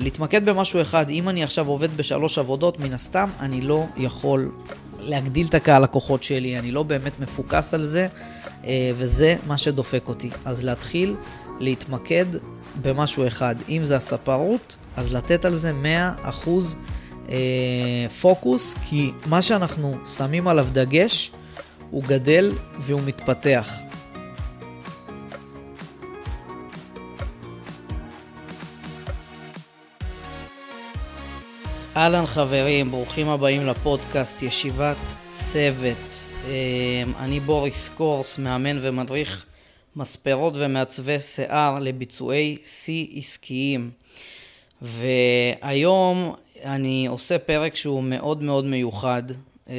להתמקד במשהו אחד, אם אני עכשיו עובד בשלוש עבודות, מן הסתם אני לא יכול להגדיל את הקהל לקוחות שלי, אני לא באמת מפוקס על זה, אה, וזה מה שדופק אותי. אז להתחיל להתמקד במשהו אחד. אם זה הספרות, אז לתת על זה 100% אה, פוקוס, כי מה שאנחנו שמים עליו דגש, הוא גדל והוא מתפתח. אהלן חברים, ברוכים הבאים לפודקאסט ישיבת צוות. אה, אני בוריס קורס, מאמן ומדריך מספרות ומעצבי שיער לביצועי שיא עסקיים. והיום אני עושה פרק שהוא מאוד מאוד מיוחד. אה,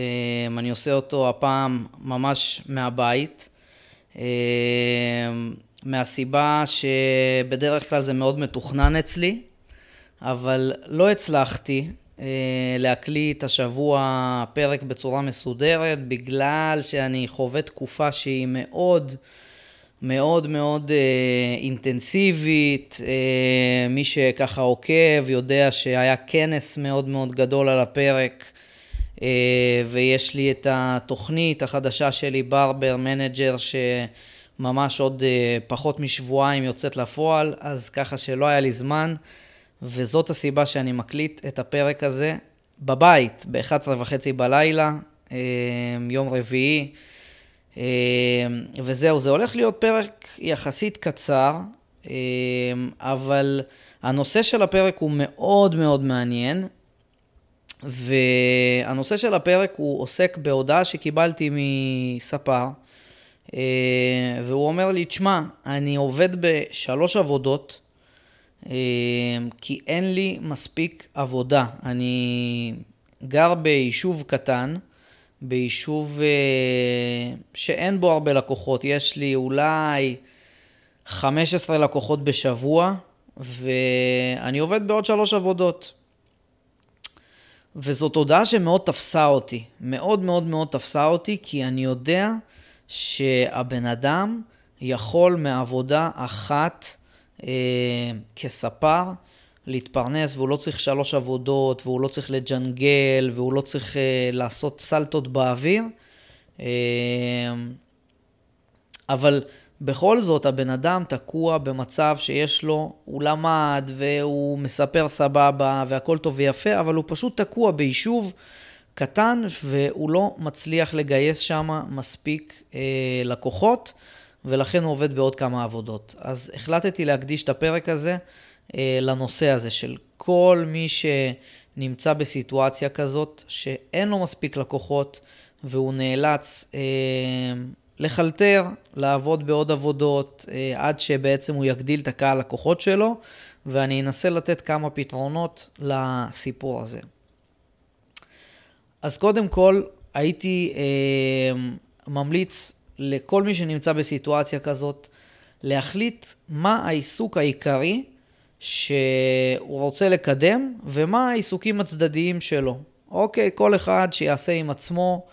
אני עושה אותו הפעם ממש מהבית. אה, מהסיבה שבדרך כלל זה מאוד מתוכנן אצלי, אבל לא הצלחתי להקליט השבוע פרק בצורה מסודרת, בגלל שאני חווה תקופה שהיא מאוד מאוד מאוד אה, אינטנסיבית. אה, מי שככה עוקב יודע שהיה כנס מאוד מאוד גדול על הפרק, אה, ויש לי את התוכנית החדשה שלי, Barber Manager, שממש עוד אה, פחות משבועיים יוצאת לפועל, אז ככה שלא היה לי זמן. וזאת הסיבה שאני מקליט את הפרק הזה בבית, ב-11 וחצי בלילה, אה, יום רביעי. אה, וזהו, זה הולך להיות פרק יחסית קצר, אה, אבל הנושא של הפרק הוא מאוד מאוד מעניין, והנושא של הפרק הוא עוסק בהודעה שקיבלתי מספר, והוא אומר לי, תשמע, אני עובד בשלוש עבודות, כי אין לי מספיק עבודה. אני גר ביישוב קטן, ביישוב אה, שאין בו הרבה לקוחות. יש לי אולי 15 לקוחות בשבוע, ואני עובד בעוד שלוש עבודות. וזאת הודעה שמאוד תפסה אותי. מאוד מאוד מאוד תפסה אותי, כי אני יודע שהבן אדם יכול מעבודה אחת כספר להתפרנס, והוא לא צריך שלוש עבודות, והוא לא צריך לג'נגל, והוא לא צריך אה, לעשות סלטות באוויר. אה, אבל בכל זאת, הבן אדם תקוע במצב שיש לו, הוא למד והוא מספר סבבה והכל טוב ויפה, אבל הוא פשוט תקוע ביישוב קטן והוא לא מצליח לגייס שם מספיק אה, לקוחות. ולכן הוא עובד בעוד כמה עבודות. אז החלטתי להקדיש את הפרק הזה אה, לנושא הזה של כל מי שנמצא בסיטואציה כזאת, שאין לו מספיק לקוחות, והוא נאלץ אה, לחלטר, לעבוד בעוד עבודות, אה, עד שבעצם הוא יגדיל את הקהל לקוחות שלו, ואני אנסה לתת כמה פתרונות לסיפור הזה. אז קודם כל, הייתי אה, ממליץ לכל מי שנמצא בסיטואציה כזאת, להחליט מה העיסוק העיקרי שהוא רוצה לקדם ומה העיסוקים הצדדיים שלו. אוקיי, כל אחד שיעשה עם עצמו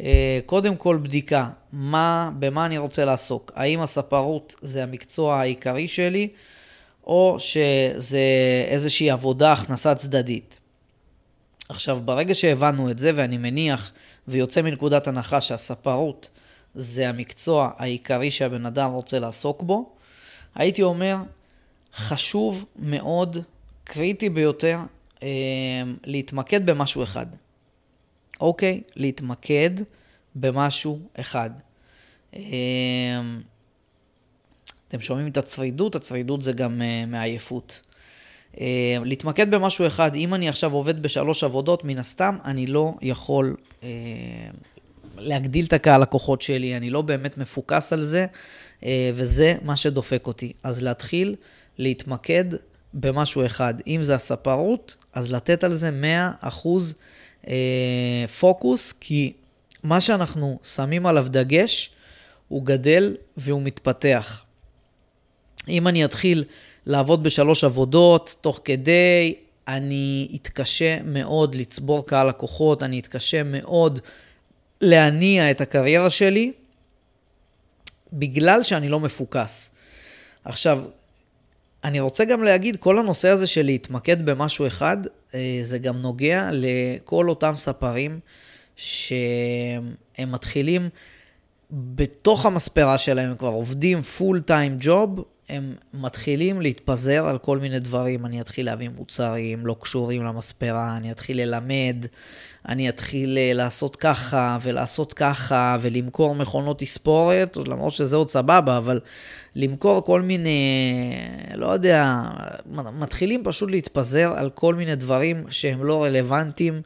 אה, קודם כל בדיקה, מה, במה אני רוצה לעסוק. האם הספרות זה המקצוע העיקרי שלי, או שזה איזושהי עבודה, הכנסה צדדית. עכשיו, ברגע שהבנו את זה, ואני מניח ויוצא מנקודת הנחה שהספרות זה המקצוע העיקרי שהבן אדם רוצה לעסוק בו, הייתי אומר, חשוב מאוד, קריטי ביותר, אה, להתמקד במשהו אחד. אוקיי? להתמקד במשהו אחד. אה, אתם שומעים את הצרידות? הצרידות זה גם אה, מעייפות. להתמקד במשהו אחד, אם אני עכשיו עובד בשלוש עבודות, מן הסתם אני לא יכול להגדיל את הקהל לקוחות שלי, אני לא באמת מפוקס על זה, אה, וזה מה שדופק אותי. אז להתחיל להתמקד במשהו אחד. אם זה הספרות, אז לתת על זה 100% אה, פוקוס, כי מה שאנחנו שמים עליו דגש, הוא גדל והוא מתפתח. אם אני אתחיל לעבוד בשלוש עבודות, תוך כדי, אני אתקשה מאוד לצבור קהל לקוחות, אני אתקשה מאוד להניע את הקריירה שלי בגלל שאני לא מפוקס. עכשיו, אני רוצה גם להגיד, כל הנושא הזה של להתמקד במשהו אחד, אה, זה גם נוגע לכל אותם ספרים שהם מתחילים בתוך המספרה שלהם, הם כבר עובדים פול טיים ג'וב, הם מתחילים להתפזר על כל מיני דברים. אני אתחיל להביא מוצרים לא קשורים למספרה, אני אתחיל ללמד, אני אתחיל אה, לעשות ככה ולעשות ככה ולמכור מכונות תספורת, למרות שזה עוד סבבה, אבל למכור כל מיני, לא יודע, מתחילים פשוט להתפזר על כל מיני דברים שהם לא רלוונטיים.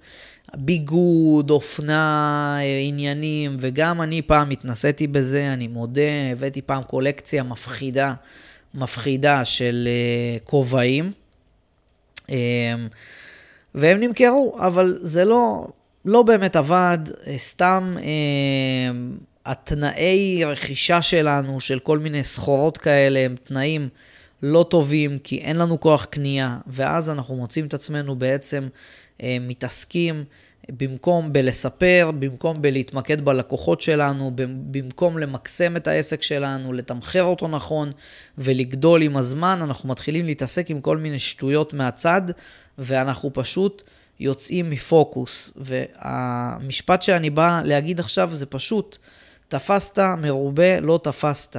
ביגוד, אופנה, עניינים, וגם אני פעם התנסיתי בזה, אני מודה, הבאתי פעם קולקציה מפחידה, מפחידה של אה, כובעים. Uh, והם נמכרו, אבל זה לא, לא באמת עבד, אה, סתם אה, התנאי רכישה שלנו, של כל מיני סחורות כאלה, הם תנאים לא טובים, כי אין לנו כוח קנייה, ואז אנחנו מוצאים את עצמנו בעצם אה, מתעסקים במקום בלספר, במקום בלהתמקד בלקוחות שלנו, במקום למקסם את העסק שלנו, לתמחר אותו נכון ולגדול עם הזמן, אנחנו מתחילים להתעסק עם כל מיני שטויות מהצד, ואנחנו פשוט יוצאים מפוקוס. והמשפט שאני בא להגיד עכשיו זה פשוט, תפסת מרובה, לא תפסת.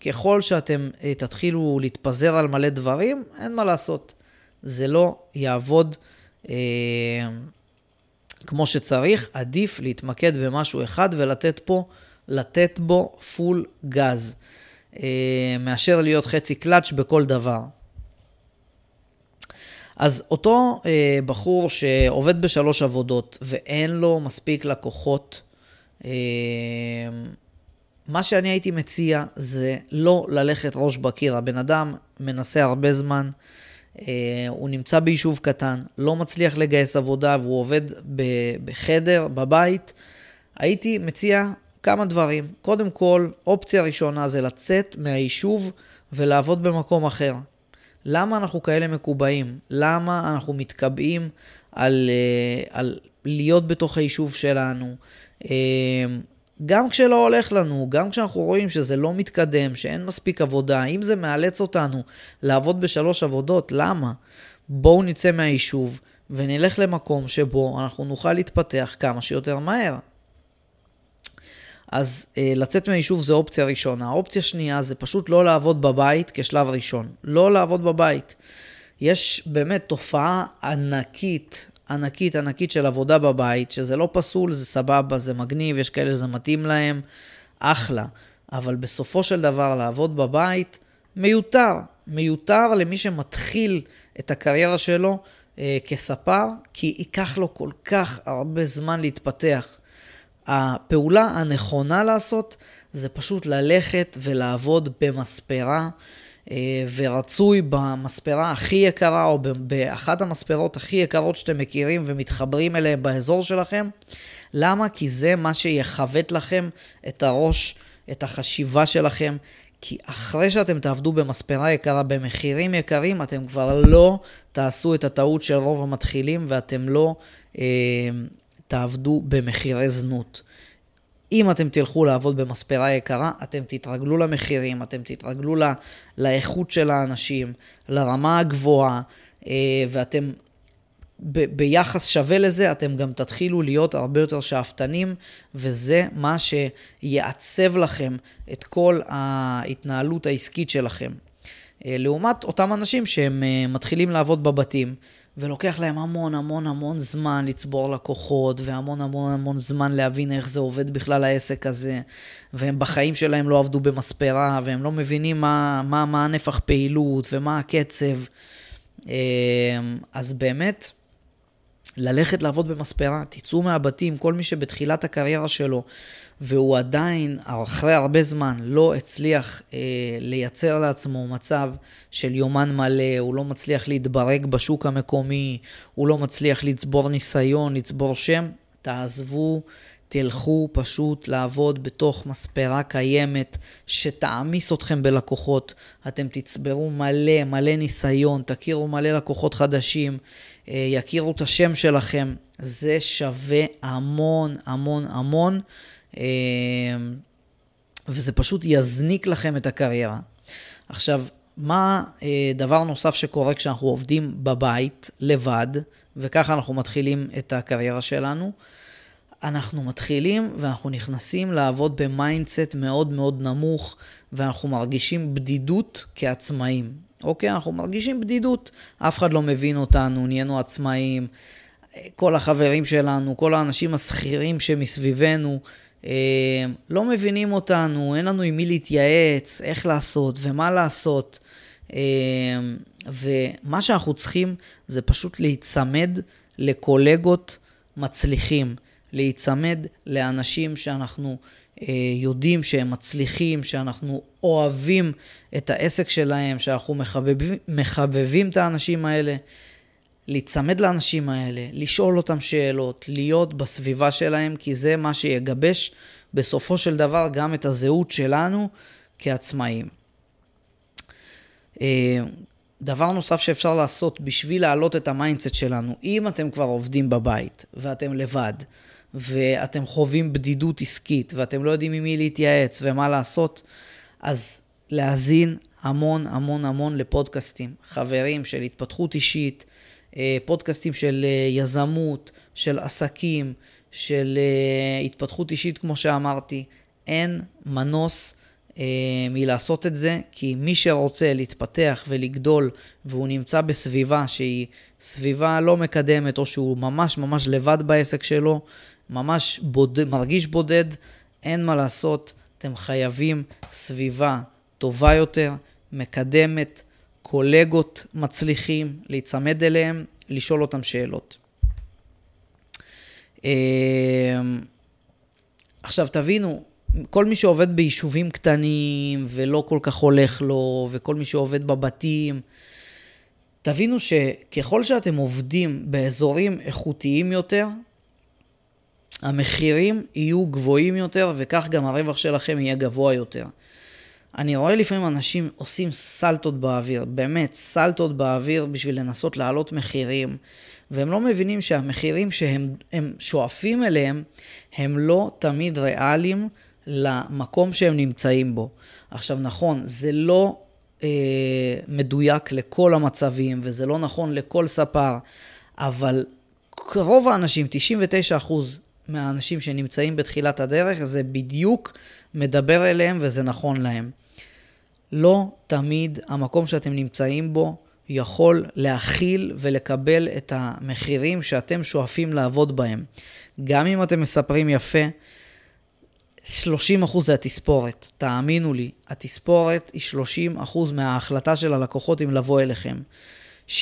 ככל שאתם אה, תתחילו להתפזר על מלא דברים, אין מה לעשות. זה לא יעבוד אה, כמו שצריך, עדיף להתמקד במשהו אחד ולתת פה, לתת בו פול גז, אה, מאשר להיות חצי קלאץ' בכל דבר. אז אותו אה, בחור שעובד בשלוש עבודות ואין לו מספיק לקוחות, אה, מה שאני הייתי מציע זה לא ללכת ראש בקיר. הבן אדם מנסה הרבה זמן, אה, הוא נמצא ביישוב קטן, לא מצליח לגייס עבודה והוא עובד בחדר, בבית. הייתי מציע כמה דברים. קודם כל, אופציה ראשונה זה לצאת מהיישוב ולעבוד במקום אחר. למה אנחנו כאלה מקובעים? למה אנחנו מתקבעים על, אה, על להיות בתוך היישוב שלנו? גם כשלא הולך לנו, גם כשאנחנו רואים שזה לא מתקדם, שאין מספיק עבודה, אם זה מאלץ אותנו לעבוד בשלוש עבודות, למה? בואו נצא מהיישוב ונלך למקום שבו אנחנו נוכל להתפתח כמה שיותר מהר. אז אה, לצאת מהיישוב זה אופציה ראשונה. אופציה שנייה זה פשוט לא לעבוד בבית כשלב ראשון. לא לעבוד בבית. יש באמת תופעה ענקית, ענקית, ענקית של עבודה בבית, שזה לא פסול, זה סבבה, זה מגניב, יש כאלה שזה מתאים להם, אחלה. אבל בסופו של דבר לעבוד בבית, מיותר. מיותר למי שמתחיל את הקריירה שלו אה, כספר, כי ייקח לו כל כך הרבה זמן להתפתח. הפעולה הנכונה לעשות זה פשוט ללכת ולעבוד במספרה, ורצוי במספרה הכי יקרה, או באחת המספרות הכי יקרות שאתם מכירים ומתחברים אליהן באזור שלכם. למה? כי זה מה שיכבט לכם את הראש, את החשיבה שלכם. כי אחרי שאתם תעבדו במספרה יקרה, במחירים יקרים, אתם כבר לא תעשו את הטעות של רוב המתחילים ואתם לא אה, תעבדו במחירי זנות. אם אתם תלכו לעבוד במספרה יקרה, אתם תתרגלו למחירים, אתם תתרגלו לא, לאיכות של האנשים, לרמה הגבוהה, אה, ואתם ב- ביחס שווה לזה, אתם גם תתחילו להיות הרבה יותר שאפתנים, וזה מה שיעצב לכם את כל ההתנהלות העסקית שלכם. אה, לעומת אותם אנשים שהם אה, מתחילים לעבוד בבתים, ולוקח להם המון המון המון זמן לצבור לקוחות, והמון המון המון זמן להבין איך זה עובד בכלל העסק הזה, והם בחיים שלהם לא עבדו במספרה, והם לא מבינים מה, מה, מה הנפח פעילות ומה הקצב. אמ, אז באמת, ללכת לעבוד במספרה, תצאו מהבתים, כל מי שבתחילת הקריירה שלו והוא עדיין, אחרי הרבה זמן, לא הצליח אה, לייצר לעצמו מצב של יומן מלא, הוא לא מצליח להתברג בשוק המקומי, הוא לא מצליח לצבור ניסיון, לצבור שם, תעזבו, תלכו פשוט לעבוד בתוך מספרה קיימת שתעמיס אתכם בלקוחות. אתם תצברו מלא, מלא ניסיון, תכירו מלא לקוחות חדשים, אה, יכירו את השם שלכם. זה שווה המון, המון, המון. אמ, וזה פשוט יזניק לכם את הקריירה. עכשיו, מה אה, דבר נוסף שקורה כשאנחנו עובדים בבית לבד, וככה אנחנו מתחילים את הקריירה שלנו? אנחנו מתחילים ואנחנו נכנסים לעבוד ב mindset מאוד מאוד נמוך, ואנחנו מרגישים בדידות כעצמאים. אוקיי? אנחנו מרגישים בדידות. אף אחד לא מבין אותנו, נהיינו עצמאים. כל החברים שלנו, כל האנשים השכירים שמסביבנו, לא מבינים אותנו, אין לנו עם מי להתייעץ, איך לעשות ומה לעשות. אה, ומה שאנחנו צריכים זה פשוט להיצמד לקולגות מצליחים, להיצמד לאנשים שאנחנו אה, יודעים שהם מצליחים, שאנחנו אוהבים את העסק שלהם, שאנחנו מחבבים, מחבבים את האנשים האלה. להיצמד לאנשים האלה, לשאול אותם שאלות, להיות בסביבה שלהם, כי זה מה שיגבש בסופו של דבר גם את הזהות שלנו כעצמאים. אה, דבר נוסף שאפשר לעשות בשביל להעלות את ה mindset שלנו, אם אתם כבר עובדים בבית ואתם לבד, ואתם חווים בדידות עסקית, ואתם לא יודעים עם מי להתייעץ ומה לעשות, אז להאזין המון המון המון לפודקאסטים. חברים של התפתחות אישית, פודקאסטים של אה, יזמות, של עסקים, של אה, התפתחות אישית, כמו שאמרתי. אין מנוס מלעשות את זה, כי מי שרוצה להתפתח ולגדול, והוא נמצא בסביבה שהיא סביבה לא מקדמת, או שהוא ממש ממש לבד בעסק שלו, ממש בוד... מרגיש בודד, אין מה לעשות, אתם חייבים סביבה טובה יותר, מקדמת, קולגות מצליחים, להיצמד אליהם, לשאול אותם שאלות. אמ, עכשיו תבינו, כל מי שעובד ביישובים קטנים ולא כל כך הולך לו, וכל מי שעובד בבתים, תבינו שככל שאתם עובדים באזורים איכותיים יותר, המחירים יהיו גבוהים יותר, וכך גם הרווח שלכם יהיה גבוה יותר. אני רואה לפעמים אנשים עושים סלטות באוויר, באמת, סלטות באוויר בשביל לנסות להעלות מחירים, והם לא מבינים שהמחירים שהם שואפים אליהם, הם לא תמיד ריאליים למקום שהם נמצאים בו. עכשיו, נכון, זה לא אה, מדויק לכל המצבים, וזה לא נכון לכל ספר, אבל רוב האנשים, 99% מהאנשים שנמצאים בתחילת הדרך, זה בדיוק מדבר אליהם וזה נכון להם. לא תמיד המקום שאתם נמצאים בו יכול להכיל ולקבל את המחירים שאתם שואפים לעבוד בהם. גם אם אתם מספרים יפה, 30% זה התספורת. תאמינו לי, התספורת היא 30% מההחלטה של הלקוחות אם לבוא אליכם. 70%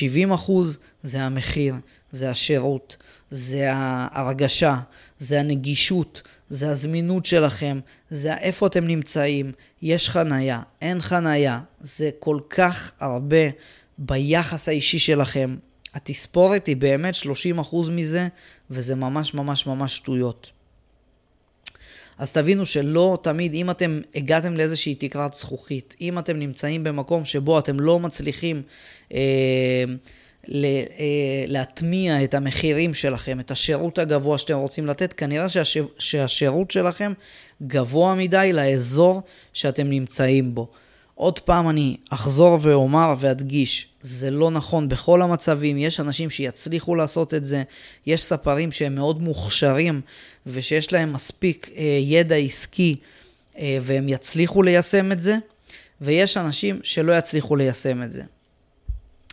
זה המחיר, זה השירות, זה ההרגשה, זה הנגישות, זה הזמינות שלכם, זה איפה אתם נמצאים, יש חנייה, אין חנייה, זה כל כך הרבה ביחס האישי שלכם. התספורת היא באמת 30% מזה, וזה ממש ממש ממש שטויות. אז תבינו שלא תמיד, אם אתם הגעתם לאיזושהי תקרת זכוכית, אם אתם נמצאים במקום שבו אתם לא מצליחים אה, להטמיע את המחירים שלכם, את השירות הגבוה שאתם רוצים לתת, כנראה שהש, שהשירות שלכם גבוה מדי לאזור שאתם נמצאים בו. עוד פעם אני אחזור ואומר ואדגיש, זה לא נכון בכל המצבים, יש אנשים שיצליחו לעשות את זה, יש ספרים שהם מאוד מוכשרים ושיש להם מספיק אה, ידע עסקי אה, והם יצליחו ליישם את זה, ויש אנשים שלא יצליחו ליישם את זה.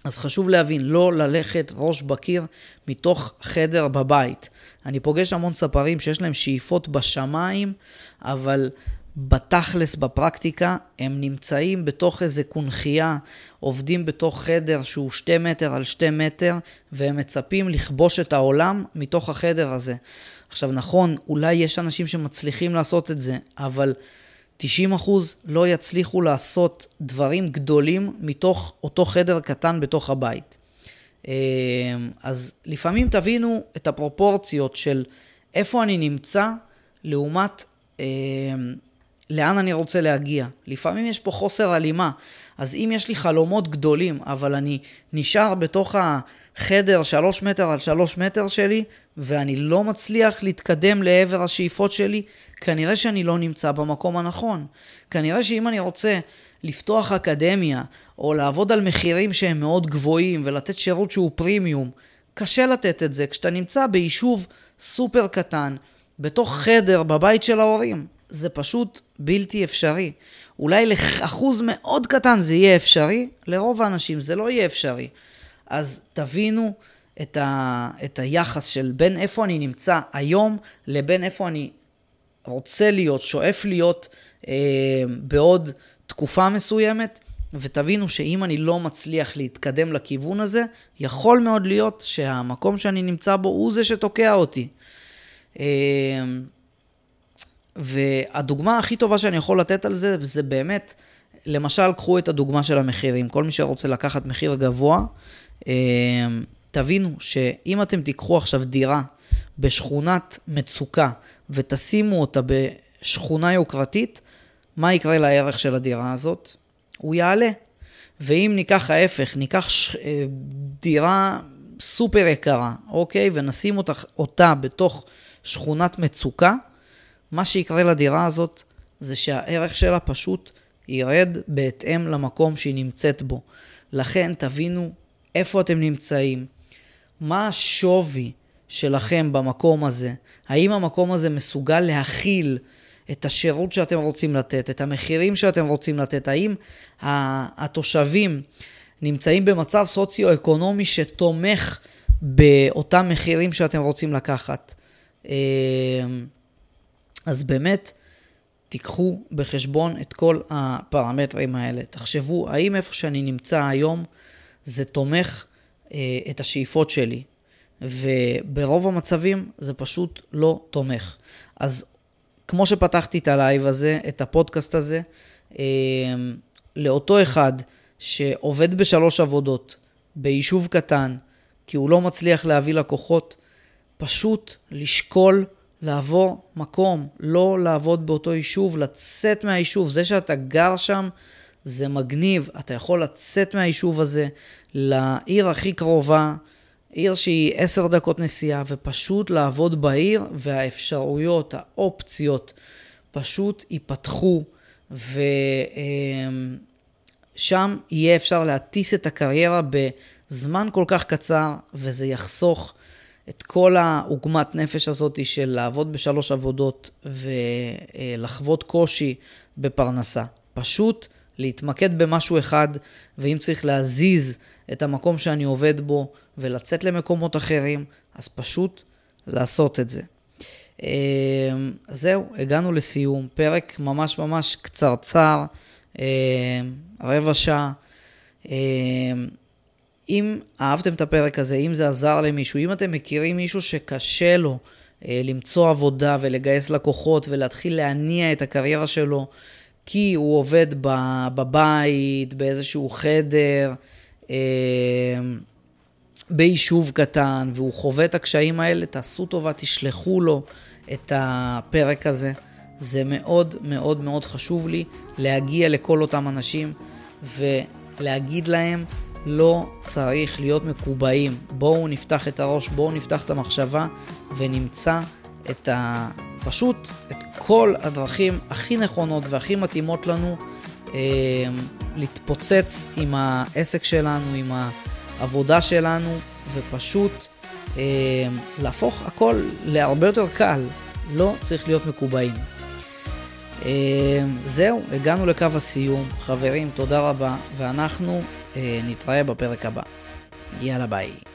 אז חשוב להבין, לא ללכת ראש בקיר מתוך חדר בבית. אני פוגש המון ספרים שיש להם שאיפות בשמיים, אבל בתכלס, בפרקטיקה, הם נמצאים בתוך איזה קונכייה, עובדים בתוך חדר שהוא שתי מטר על שתי מטר, והם מצפים לכבוש את העולם מתוך החדר הזה. עכשיו, נכון, אולי יש אנשים שמצליחים לעשות את זה, אבל 90 אחוז לא יצליחו לעשות דברים גדולים מתוך אותו חדר קטן בתוך הבית. אה, אז לפעמים תבינו את הפרופורציות של איפה אני נמצא לעומת אה, לאן אני רוצה להגיע. לפעמים יש פה חוסר הלימה. אז אם יש לי חלומות גדולים, אבל אני נשאר בתוך החדר שלוש מטר על שלוש מטר שלי, ואני לא מצליח להתקדם לעבר השאיפות שלי, כנראה שאני לא נמצא במקום הנכון. כנראה שאם אני רוצה לפתוח אקדמיה, או לעבוד על מחירים שהם מאוד גבוהים ולתת שירות שהוא פרימיום. קשה לתת את זה כשאתה נמצא ביישוב סופר קטן, בתוך חדר בבית של ההורים. זה פשוט בלתי אפשרי. אולי לאחוז מאוד קטן זה יהיה אפשרי, לרוב האנשים זה לא יהיה אפשרי. אז תבינו את, ה, את היחס של בין איפה אני נמצא היום לבין איפה אני רוצה להיות, שואף להיות אה, בעוד תקופה מסוימת, ותבינו שאם אני לא מצליח להתקדם לכיוון הזה, יכול מאוד להיות שהמקום שאני נמצא בו הוא זה שתוקע אותי. אה, והדוגמה הכי טובה שאני יכול לתת על זה, זה באמת, למשל, קחו את הדוגמה של המחירים. כל מי שרוצה לקחת מחיר גבוה, אה, תבינו שאם אתם תיקחו עכשיו דירה בשכונת מצוקה ותשימו אותה בשכונה יוקרתית, מה יקרה לערך של הדירה הזאת? הוא יעלה. ואם ניקח ההפך, ניקח ש... אה, דירה סופר יקרה, אוקיי? ונשים אותה, אותה בתוך שכונת מצוקה, מה שיקרה לדירה הזאת זה שהערך שלה פשוט ירד בהתאם למקום שהיא נמצאת בו. לכן תבינו איפה אתם נמצאים, מה השווי שלכם במקום הזה? האם המקום הזה מסוגל להכיל את השירות שאתם רוצים לתת, את המחירים שאתם רוצים לתת? האם התושבים נמצאים במצב סוציו-אקונומי שתומך באותם מחירים שאתם רוצים לקחת? אה, אז באמת, תיקחו בחשבון את כל הפרמטרים האלה. תחשבו, האם איפה שאני נמצא היום זה תומך את השאיפות שלי, וברוב המצבים זה פשוט לא תומך. אז כמו שפתחתי את הלייב הזה, את הפודקאסט הזה, אה, לאותו אחד שעובד בשלוש עבודות, ביישוב קטן, כי הוא לא מצליח להביא לקוחות, פשוט לשקול לעבור מקום, לא לעבוד באותו יישוב, לצאת מהיישוב. זה שאתה גר שם, זה מגניב. אתה יכול לצאת מהיישוב הזה לעיר הכי קרובה, עיר שהיא עשר דקות נסיעה, ופשוט לעבוד בעיר, והאפשרויות, האופציות, פשוט ייפתחו, ושם יהיה אפשר להטיס את הקריירה בזמן כל כך קצר, וזה יחסוך את כל העוגמת נפש הזאת של לעבוד בשלוש עבודות ולחוות קושי בפרנסה. פשוט להתמקד במשהו אחד, ואם צריך להזיז את המקום שאני עובד בו ולצאת למקומות אחרים, אז פשוט לעשות את זה. אמ, זהו, הגענו לסיום. פרק ממש ממש קצרצר, אמ, רבע שעה. אמ, אם אהבתם את הפרק הזה, אם זה עזר למישהו, אם אתם מכירים מישהו שקשה לו אה, למצוא עבודה ולגייס לקוחות ולהתחיל להניע את הקריירה שלו, כי הוא עובד בבית, באיזשהו חדר, אה, ביישוב קטן, והוא חווה את הקשיים האלה, תעשו טובה, תשלחו לו את הפרק הזה. זה מאוד מאוד מאוד חשוב לי להגיע לכל אותם אנשים ולהגיד להם, לא צריך להיות מקובעים. בואו נפתח את הראש, בואו נפתח את המחשבה ונמצא את ה... פשוט את כל הדרכים הכי נכונות והכי מתאימות לנו אה, להתפוצץ עם העסק שלנו, עם העבודה שלנו, ופשוט אה, להפוך הכל להרבה יותר קל. לא צריך להיות מקובעים. אה, זהו, הגענו לקו הסיום. חברים, תודה רבה, ואנחנו אה, נתראה בפרק הבא. יאללה ביי.